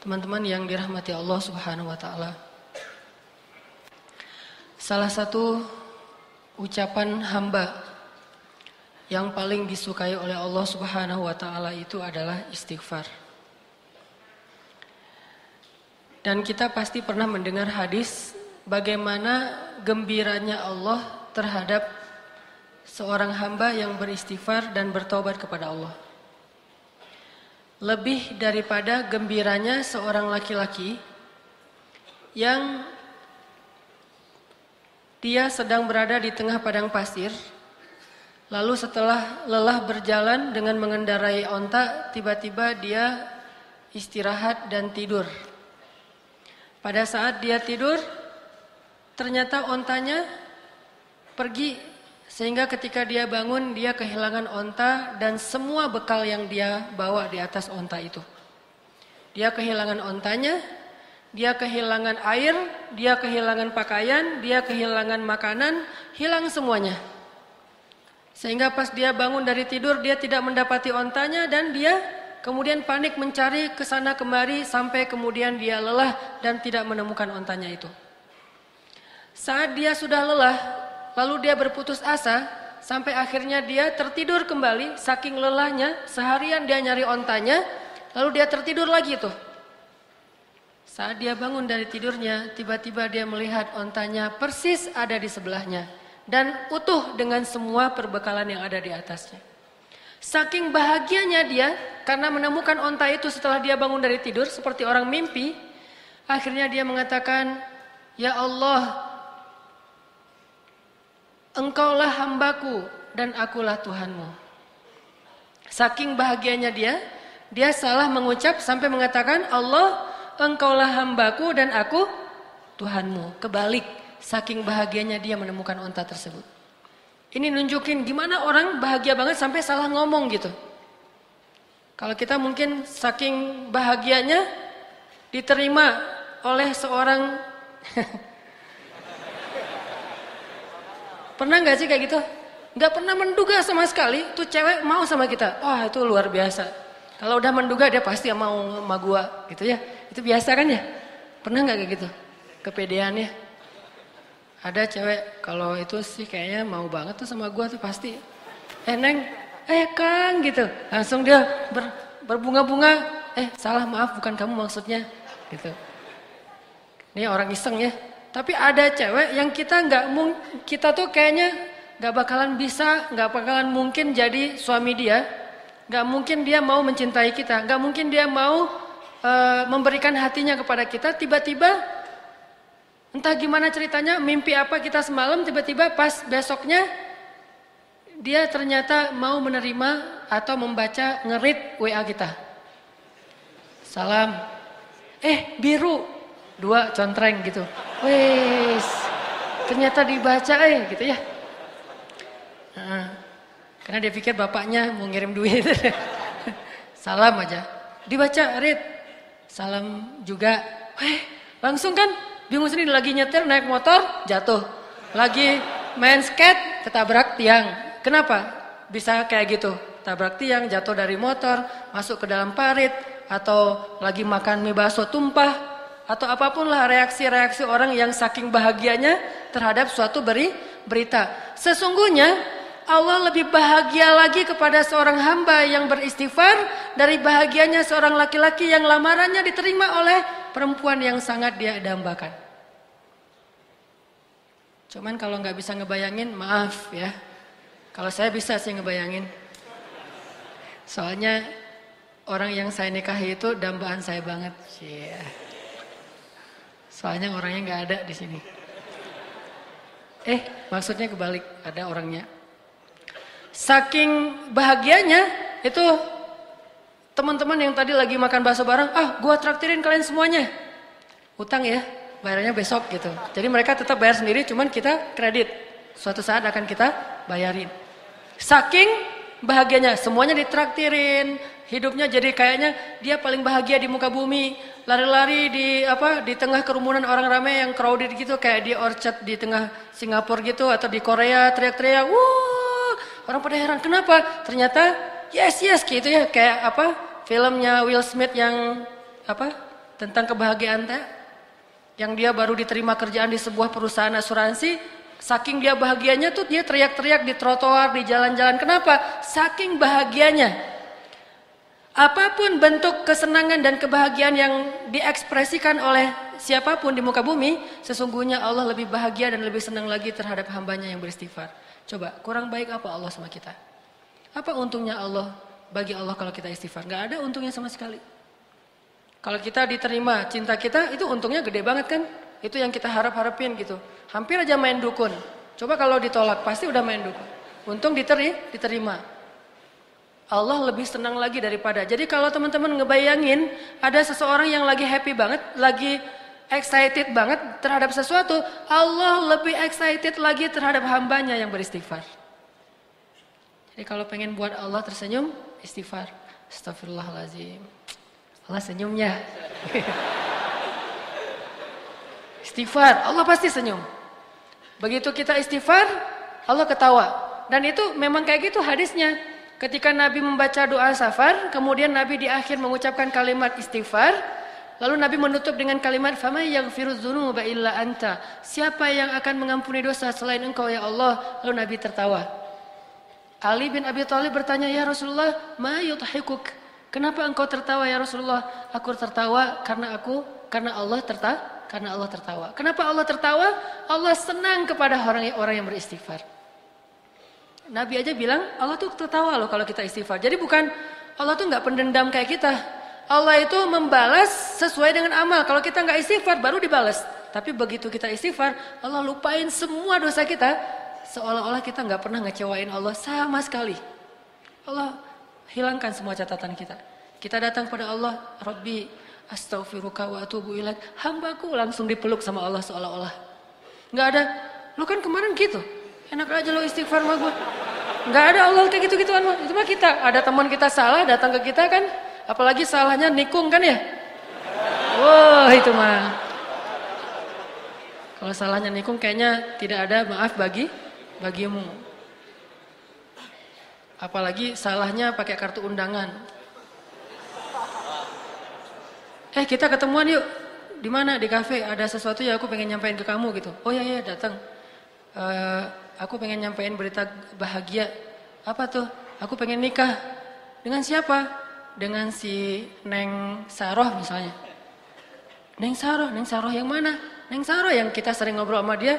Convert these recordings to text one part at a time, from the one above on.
teman-teman yang dirahmati Allah Subhanahu wa taala. Salah satu ucapan hamba yang paling disukai oleh Allah Subhanahu wa taala itu adalah istighfar. Dan kita pasti pernah mendengar hadis bagaimana gembiranya Allah terhadap seorang hamba yang beristighfar dan bertobat kepada Allah lebih daripada gembiranya seorang laki-laki yang dia sedang berada di tengah padang pasir. Lalu setelah lelah berjalan dengan mengendarai onta, tiba-tiba dia istirahat dan tidur. Pada saat dia tidur, ternyata ontanya pergi sehingga ketika dia bangun dia kehilangan onta dan semua bekal yang dia bawa di atas onta itu. Dia kehilangan ontanya, dia kehilangan air, dia kehilangan pakaian, dia kehilangan makanan, hilang semuanya. Sehingga pas dia bangun dari tidur dia tidak mendapati ontanya dan dia kemudian panik mencari ke sana kemari sampai kemudian dia lelah dan tidak menemukan ontanya itu. Saat dia sudah lelah, Lalu dia berputus asa sampai akhirnya dia tertidur kembali saking lelahnya seharian dia nyari ontanya lalu dia tertidur lagi tuh. Saat dia bangun dari tidurnya tiba-tiba dia melihat ontanya persis ada di sebelahnya dan utuh dengan semua perbekalan yang ada di atasnya. Saking bahagianya dia karena menemukan onta itu setelah dia bangun dari tidur seperti orang mimpi. Akhirnya dia mengatakan, "Ya Allah, Engkaulah hambaku dan akulah Tuhanmu. Saking bahagianya dia, dia salah mengucap sampai mengatakan Allah engkaulah hambaku dan aku Tuhanmu. Kebalik, saking bahagianya dia menemukan unta tersebut. Ini nunjukin gimana orang bahagia banget sampai salah ngomong gitu. Kalau kita mungkin saking bahagianya diterima oleh seorang Pernah nggak sih kayak gitu? Nggak pernah menduga sama sekali tuh cewek mau sama kita. Wah itu luar biasa. Kalau udah menduga dia pasti mau sama gua gitu ya. Itu biasa kan ya? Pernah nggak kayak gitu? Kepedeannya. Ada cewek kalau itu sih kayaknya mau banget tuh sama gua tuh pasti. Eh Neng, eh Kang gitu. Langsung dia ber, berbunga-bunga. Eh salah maaf bukan kamu maksudnya gitu. Ini orang iseng ya. Tapi ada cewek yang kita nggak kita tuh kayaknya nggak bakalan bisa, nggak bakalan mungkin jadi suami dia, nggak mungkin dia mau mencintai kita, nggak mungkin dia mau uh, memberikan hatinya kepada kita. Tiba-tiba entah gimana ceritanya, mimpi apa kita semalam, tiba-tiba pas besoknya dia ternyata mau menerima atau membaca ngerit WA kita. Salam. Eh biru, dua contreng gitu. Wes, ternyata dibaca eh gitu ya. Nah, karena dia pikir bapaknya mau ngirim duit. Salam aja. Dibaca, Rit. Salam juga. Weh, langsung kan bingung sendiri lagi nyetir naik motor jatuh. Lagi main skate ketabrak tiang. Kenapa? Bisa kayak gitu. Tabrak tiang, jatuh dari motor, masuk ke dalam parit atau lagi makan mie bakso tumpah atau apa pun lah reaksi-reaksi orang yang saking bahagianya terhadap suatu beri, berita. Sesungguhnya Allah lebih bahagia lagi kepada seorang hamba yang beristighfar dari bahagianya seorang laki-laki yang lamarannya diterima oleh perempuan yang sangat dia dambakan. Cuman kalau nggak bisa ngebayangin, maaf ya. Kalau saya bisa sih ngebayangin. Soalnya orang yang saya nikahi itu dambaan saya banget. Yeah. Soalnya orangnya nggak ada di sini. Eh, maksudnya kebalik, ada orangnya. Saking bahagianya itu teman-teman yang tadi lagi makan bakso bareng, ah gua traktirin kalian semuanya. Utang ya, bayarnya besok gitu. Jadi mereka tetap bayar sendiri, cuman kita kredit. Suatu saat akan kita bayarin. Saking bahagianya, semuanya ditraktirin, hidupnya jadi kayaknya dia paling bahagia di muka bumi lari-lari di apa di tengah kerumunan orang ramai yang crowded gitu kayak di Orchard di tengah Singapura gitu atau di Korea teriak-teriak wah! Orang pada heran kenapa? Ternyata yes yes gitu ya kayak apa filmnya Will Smith yang apa tentang kebahagiaan teh yang dia baru diterima kerjaan di sebuah perusahaan asuransi saking dia bahagianya tuh dia teriak-teriak di trotoar di jalan-jalan. Kenapa? Saking bahagianya apa pun bentuk kesenangan dan kebahagiaan yang diekspresikan oleh siapa pun di muka bumi sesungguhnya Allah lebih bahagia dan lebih senang lagi terhadap hambanya yang beristighfar coba kurang baik apa Allah sama kita apa untungnya Allah bagi Allah kalau kita istighfar nggak ada untungnya sama sekali kalau kita diterima cinta kita itu untungnya gede banget kan? Itu yang kita harap-harapin gitu. Hampir aja main dukun. Coba kalau ditolak pasti udah main dukun. Untung diteri, diterima. Allah lebih senang lagi daripada. Jadi kalau teman-teman ngebayangin ada seseorang yang lagi happy banget, lagi excited banget terhadap sesuatu, Allah lebih excited lagi terhadap hambanya yang beristighfar. Jadi kalau pengen buat Allah tersenyum, istighfar. Astagfirullahaladzim. Allah senyumnya. istighfar, Allah pasti senyum. Begitu kita istighfar, Allah ketawa. Dan itu memang kayak gitu hadisnya. Ketika Nabi membaca doa safar, kemudian Nabi di akhir mengucapkan kalimat istighfar, lalu Nabi menutup dengan kalimat fama yang dzunuba illa anta. Siapa yang akan mengampuni dosa selain Engkau ya Allah? Lalu Nabi tertawa. Ali bin Abi Thalib bertanya, "Ya Rasulullah, ma yudhikuk?" Kenapa engkau tertawa ya Rasulullah? Aku tertawa karena aku karena Allah tertawa, karena Allah tertawa. Kenapa Allah tertawa? Allah senang kepada orang-orang yang beristighfar. Nabi aja bilang Allah tuh tertawa loh kalau kita istighfar. Jadi bukan Allah tuh nggak pendendam kayak kita. Allah itu membalas sesuai dengan amal. Kalau kita nggak istighfar baru dibalas. Tapi begitu kita istighfar, Allah lupain semua dosa kita. Seolah-olah kita nggak pernah ngecewain Allah sama sekali. Allah Hilangkan semua catatan kita. Kita datang pada Allah, Rabbi astaghfiruka wa atubu ilaik. Hambaku langsung dipeluk sama Allah seolah-olah. Enggak ada, lu kan kemarin gitu. Enak aja lo istighfar sama gue. Enggak ada Allah kayak gitu-gituan mah. Itu mah kita, ada teman kita salah datang ke kita kan, apalagi salahnya nikung kan ya. Wah, wow, itu mah. Kalau salahnya nikung kayaknya tidak ada maaf bagi bagimu. Apalagi salahnya pakai kartu undangan. Eh kita ketemuan yuk. Di mana? Di kafe. Ada sesuatu yang aku pengen nyampein ke kamu gitu. Oh ya ya datang. Uh, aku pengen nyampein berita bahagia. Apa tuh? Aku pengen nikah. Dengan siapa? Dengan si Neng Saroh misalnya. Neng Saroh, Neng Saroh yang mana? Neng Saroh yang kita sering ngobrol sama dia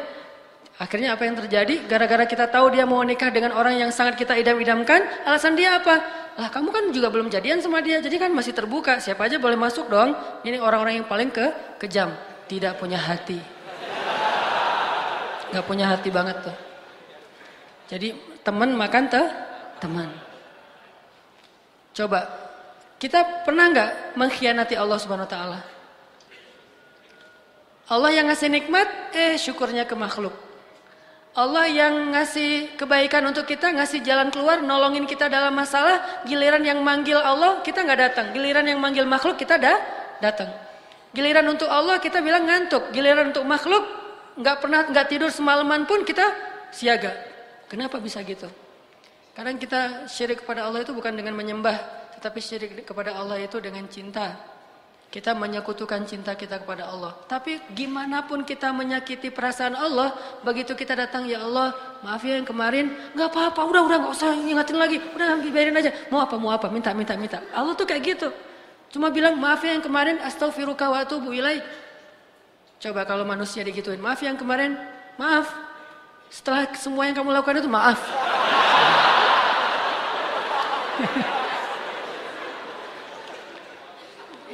Akhirnya apa yang terjadi? Gara-gara kita tahu dia mau nikah dengan orang yang sangat kita idam-idamkan, alasan dia apa? Lah kamu kan juga belum jadian sama dia, jadi kan masih terbuka, siapa aja boleh masuk dong. Ini orang-orang yang paling ke kejam, tidak punya hati. Gak punya hati banget tuh. Jadi teman makan teh teman. Coba kita pernah nggak mengkhianati Allah Subhanahu Wa Taala? Allah yang ngasih nikmat, eh syukurnya ke makhluk. Allah yang ngasih kebaikan untuk kita, ngasih jalan keluar, nolongin kita dalam masalah, giliran yang manggil Allah kita nggak datang, giliran yang manggil makhluk kita dah datang. Giliran untuk Allah kita bilang ngantuk, giliran untuk makhluk nggak pernah nggak tidur semalaman pun kita siaga. Kenapa bisa gitu? Kadang kita syirik kepada Allah itu bukan dengan menyembah, tetapi syirik kepada Allah itu dengan cinta. Kita menyekutukan cinta kita kepada Allah. Tapi gimana pun kita menyakiti perasaan Allah, begitu kita datang, ya Allah, maaf ya yang kemarin, nggak apa-apa, udah udah nggak usah ingatin lagi, udah biarin aja. Mau apa mau apa, minta minta minta. Allah tuh kayak gitu. Cuma bilang maaf ya yang kemarin, astaghfiruka wa atubu. Coba kalau manusia digituin, maaf ya yang kemarin, maaf. Setelah semua yang kamu lakukan itu maaf.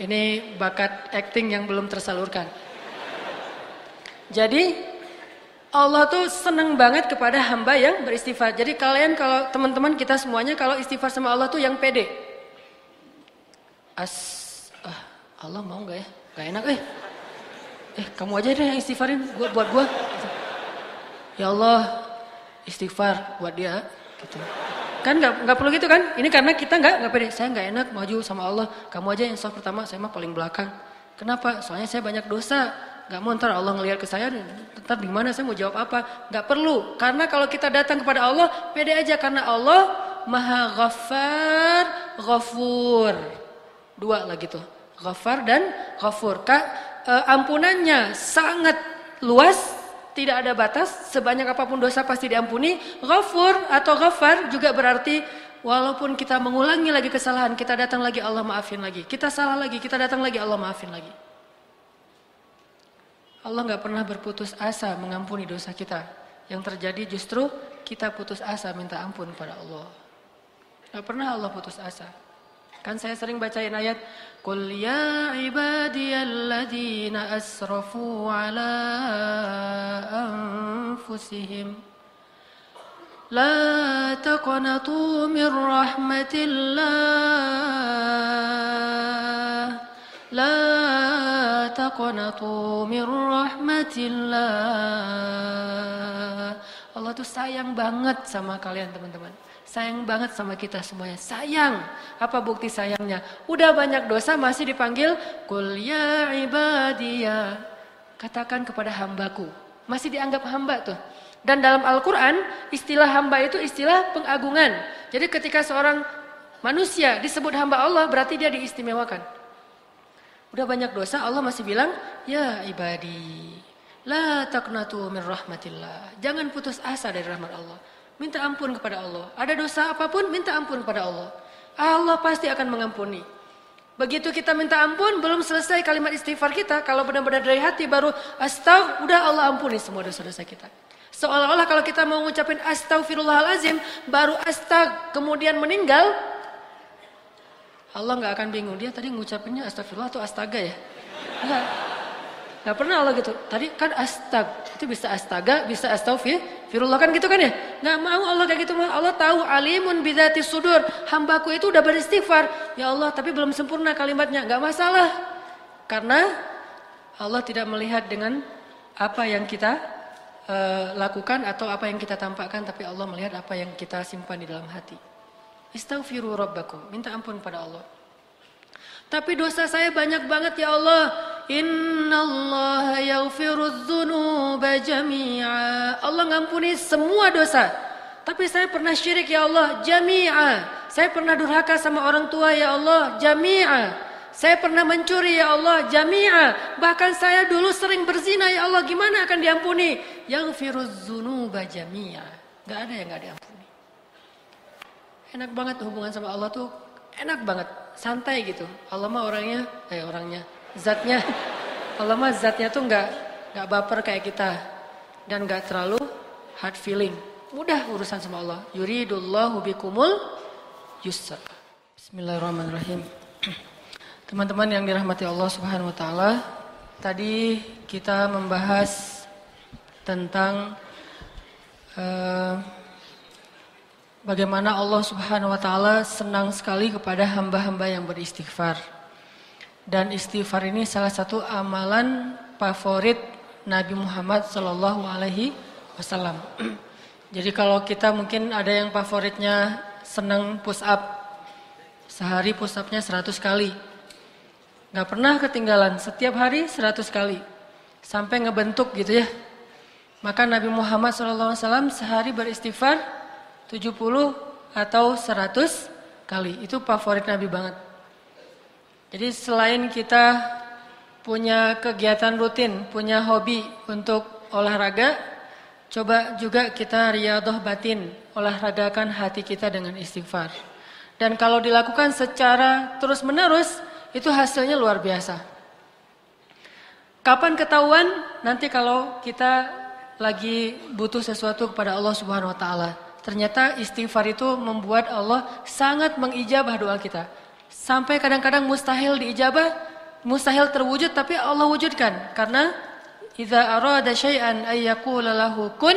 Ini bakat acting yang belum tersalurkan. Jadi Allah tuh seneng banget kepada hamba yang beristighfar. Jadi kalian kalau teman-teman kita semuanya kalau istighfar sama Allah tuh yang pede. As, ah, Allah mau nggak ya? Gak enak eh. Eh kamu aja deh yang istighfarin gua, buat gua. Ya Allah istighfar buat dia. Gitu. Kan nggak nggak perlu gitu kan? Ini karena kita nggak nggak pede. Saya nggak enak maju sama Allah. Kamu aja yang soft pertama, saya mah paling belakang. Kenapa? Soalnya saya banyak dosa. Gak mau ntar Allah ngelihat ke saya, ntar di mana saya mau jawab apa? Gak perlu. Karena kalau kita datang kepada Allah, pede aja karena Allah Maha Ghaffar, Ghafur. Dua lagi tuh. Ghafar dan Ghafur. Kak, e, ampunannya sangat luas, tidak ada batas, sebanyak apa pun dosa pasti diampuni. Ghafur atau Ghafar juga berarti walaupun kita mengulangi lagi kesalahan, kita datang lagi Allah maafin lagi. Kita salah lagi, kita datang lagi Allah maafin lagi. Allah nggak pernah berputus asa mengampuni dosa kita. Yang terjadi justru kita putus asa minta ampun pada Allah. Gak pernah Allah putus asa. Kan saya sering bacain ayat Qul ya ibadiyalladzina asrafu ala anfusihim La taqnatu min rahmatillah La taqnatu min rahmatillah. Allah tuh sayang banget sama kalian teman-teman Sayang banget sama kita semuanya. Sayang. Apa bukti sayangnya? Udah banyak dosa masih dipanggil Kul ya ibadiyah. Katakan kepada hambaku. Masih dianggap hamba tuh. Dan dalam Al-Quran istilah hamba itu istilah pengagungan. Jadi ketika seorang manusia disebut hamba Allah berarti dia diistimewakan. Udah banyak dosa Allah masih bilang ya ibadi. La taknatu min rahmatillah. Jangan putus asa dari rahmat Allah. Minta ampun kepada Allah. Ada dosa apa pun, minta ampun kepada Allah. Allah pasti akan mengampuni. Begitu kita minta ampun, belum selesai kalimat istighfar kita. Kalau benar-benar dari hati baru astagfirullah, udah Allah ampuni semua dosa-dosa kita. Seolah-olah kalau kita mau ngucapin astagfirullahalazim, baru astag, kemudian meninggal, Allah nggak akan bingung. Dia tadi ngucapinnya astagfirullah atau astaga ya? Gak pernah Allah gitu. Tadi kan astag, itu bisa astaga, bisa astagfirullah kan gitu kan ya? Gak mau Allah kayak gitu. Allah tahu alimun bidati sudur. Hambaku itu udah beristighfar. Ya Allah, tapi belum sempurna kalimatnya. Gak masalah. Karena Allah tidak melihat dengan apa yang kita uh, lakukan atau apa yang kita tampakkan, tapi Allah melihat apa yang kita simpan di dalam hati. Istaghfiru rabbakum. Minta ampun pada Allah. Tapi dosa saya banyak banget ya Allah. Inna Allah yaghfirudz dzunuba jami'a. Allah ngampuni semua dosa. Tapi saya pernah syirik ya Allah, jami'a. Saya pernah durhaka sama orang tua ya Allah, jami'a. Saya pernah mencuri ya Allah, jami'a. Bahkan saya dulu sering berzina ya Allah, gimana akan diampuni? Yaghfirudz dzunuba jami'a. Gak ada yang gak diampuni. Enak banget hubungan sama Allah tuh, enak banget, santai gitu. Allah mah orangnya, eh orangnya, zatnya Allah mah zatnya tuh nggak nggak baper kayak kita dan nggak terlalu hard feeling. Mudah urusan sama Allah. Yuridullahu bikumul yusra. Bismillahirrahmanirrahim. Teman-teman yang dirahmati Allah Subhanahu wa taala, tadi kita membahas tentang uh, bagaimana Allah Subhanahu wa taala senang sekali kepada hamba-hamba yang beristighfar. Dan istighfar ini salah satu amalan favorit Nabi Muhammad Sallallahu Alaihi Wasallam. Jadi kalau kita mungkin ada yang favoritnya senang push up, sehari push upnya 100 kali. Gak pernah ketinggalan, setiap hari 100 kali. Sampai ngebentuk gitu ya. Maka Nabi Muhammad SAW sehari beristighfar 70 atau 100 kali. Itu favorit Nabi banget. Jadi selain kita punya kegiatan rutin, punya hobi untuk olahraga, coba juga kita riadoh batin, olahragakan hati kita dengan istighfar. Dan kalau dilakukan secara terus-menerus, itu hasilnya luar biasa. Kapan ketahuan? Nanti kalau kita lagi butuh sesuatu kepada Allah Subhanahu wa taala. Ternyata istighfar itu membuat Allah sangat mengijabah doa kita. Sampai kadang-kadang mustahil diijabah, mustahil terwujud tapi Allah wujudkan karena idza arada syai'an ay yaqula lahu kun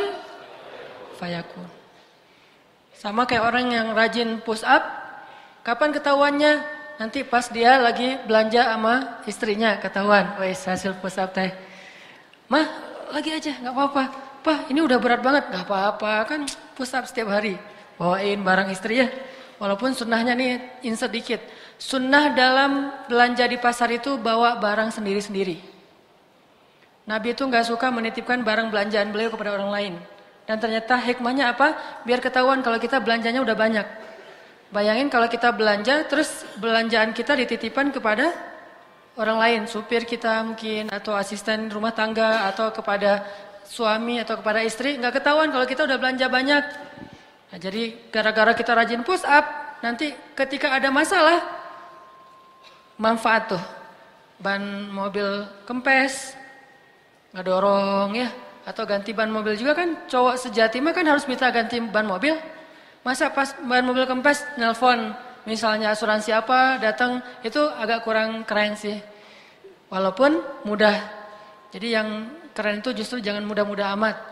fayakun. Sama kayak orang yang rajin push up, kapan ketahuannya? Nanti pas dia lagi belanja sama istrinya ketahuan, wes hasil push up teh. Mah, lagi aja, nggak apa-apa. Pak, ini udah berat banget, nggak apa-apa kan push up setiap hari. Bawain barang istri ya. Walaupun sunnahnya nih insert dikit. Sunnah dalam belanja di pasar itu bawa barang sendiri-sendiri. Nabi itu nggak suka menitipkan barang belanjaan beliau kepada orang lain. Dan ternyata hikmahnya apa? Biar ketahuan kalau kita belanjanya udah banyak. Bayangin kalau kita belanja, terus belanjaan kita dititipkan kepada orang lain, supir kita mungkin atau asisten rumah tangga atau kepada suami atau kepada istri nggak ketahuan kalau kita udah belanja banyak. Nah, jadi gara-gara kita rajin push up, nanti ketika ada masalah manfaat tuh. Ban mobil kempes, nggak dorong ya, atau ganti ban mobil juga kan cowok sejati mah kan harus minta ganti ban mobil. Masa pas ban mobil kempes nelpon misalnya asuransi apa datang itu agak kurang keren sih. Walaupun mudah. Jadi yang keren itu justru jangan mudah-mudah amat.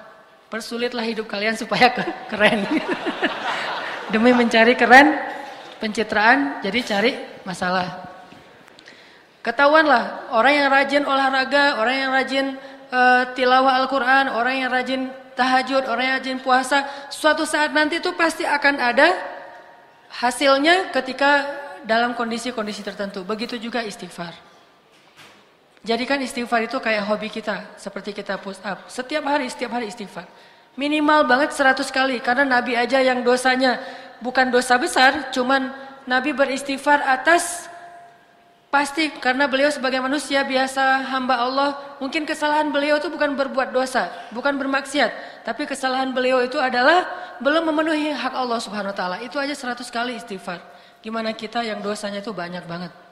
Persulitlah hidup kalian supaya keren. Demi mencari keren, pencitraan, jadi cari masalah. Ketahuanlah orang yang rajin olahraga, orang yang rajin uh, tilawah Al-Quran, orang yang rajin tahajud, orang yang rajin puasa, suatu saat nanti itu pasti akan ada Hasilnya ketika dalam kondisi-kondisi tertentu. Begitu juga istighfar. Jadikan istighfar itu kayak hobi kita. Seperti kita push up. Setiap hari, setiap hari istighfar. Minimal banget 100 kali. Karena Nabi aja yang dosanya bukan dosa besar. Cuman Nabi beristighfar atas Pasti karena beliau sebagai manusia biasa hamba Allah, mungkin kesalahan beliau itu bukan berbuat dosa, bukan bermaksiat, tapi kesalahan beliau itu adalah belum memenuhi hak Allah Subhanahu wa taala. Itu aja 100 kali istighfar. Gimana kita yang dosanya itu banyak banget.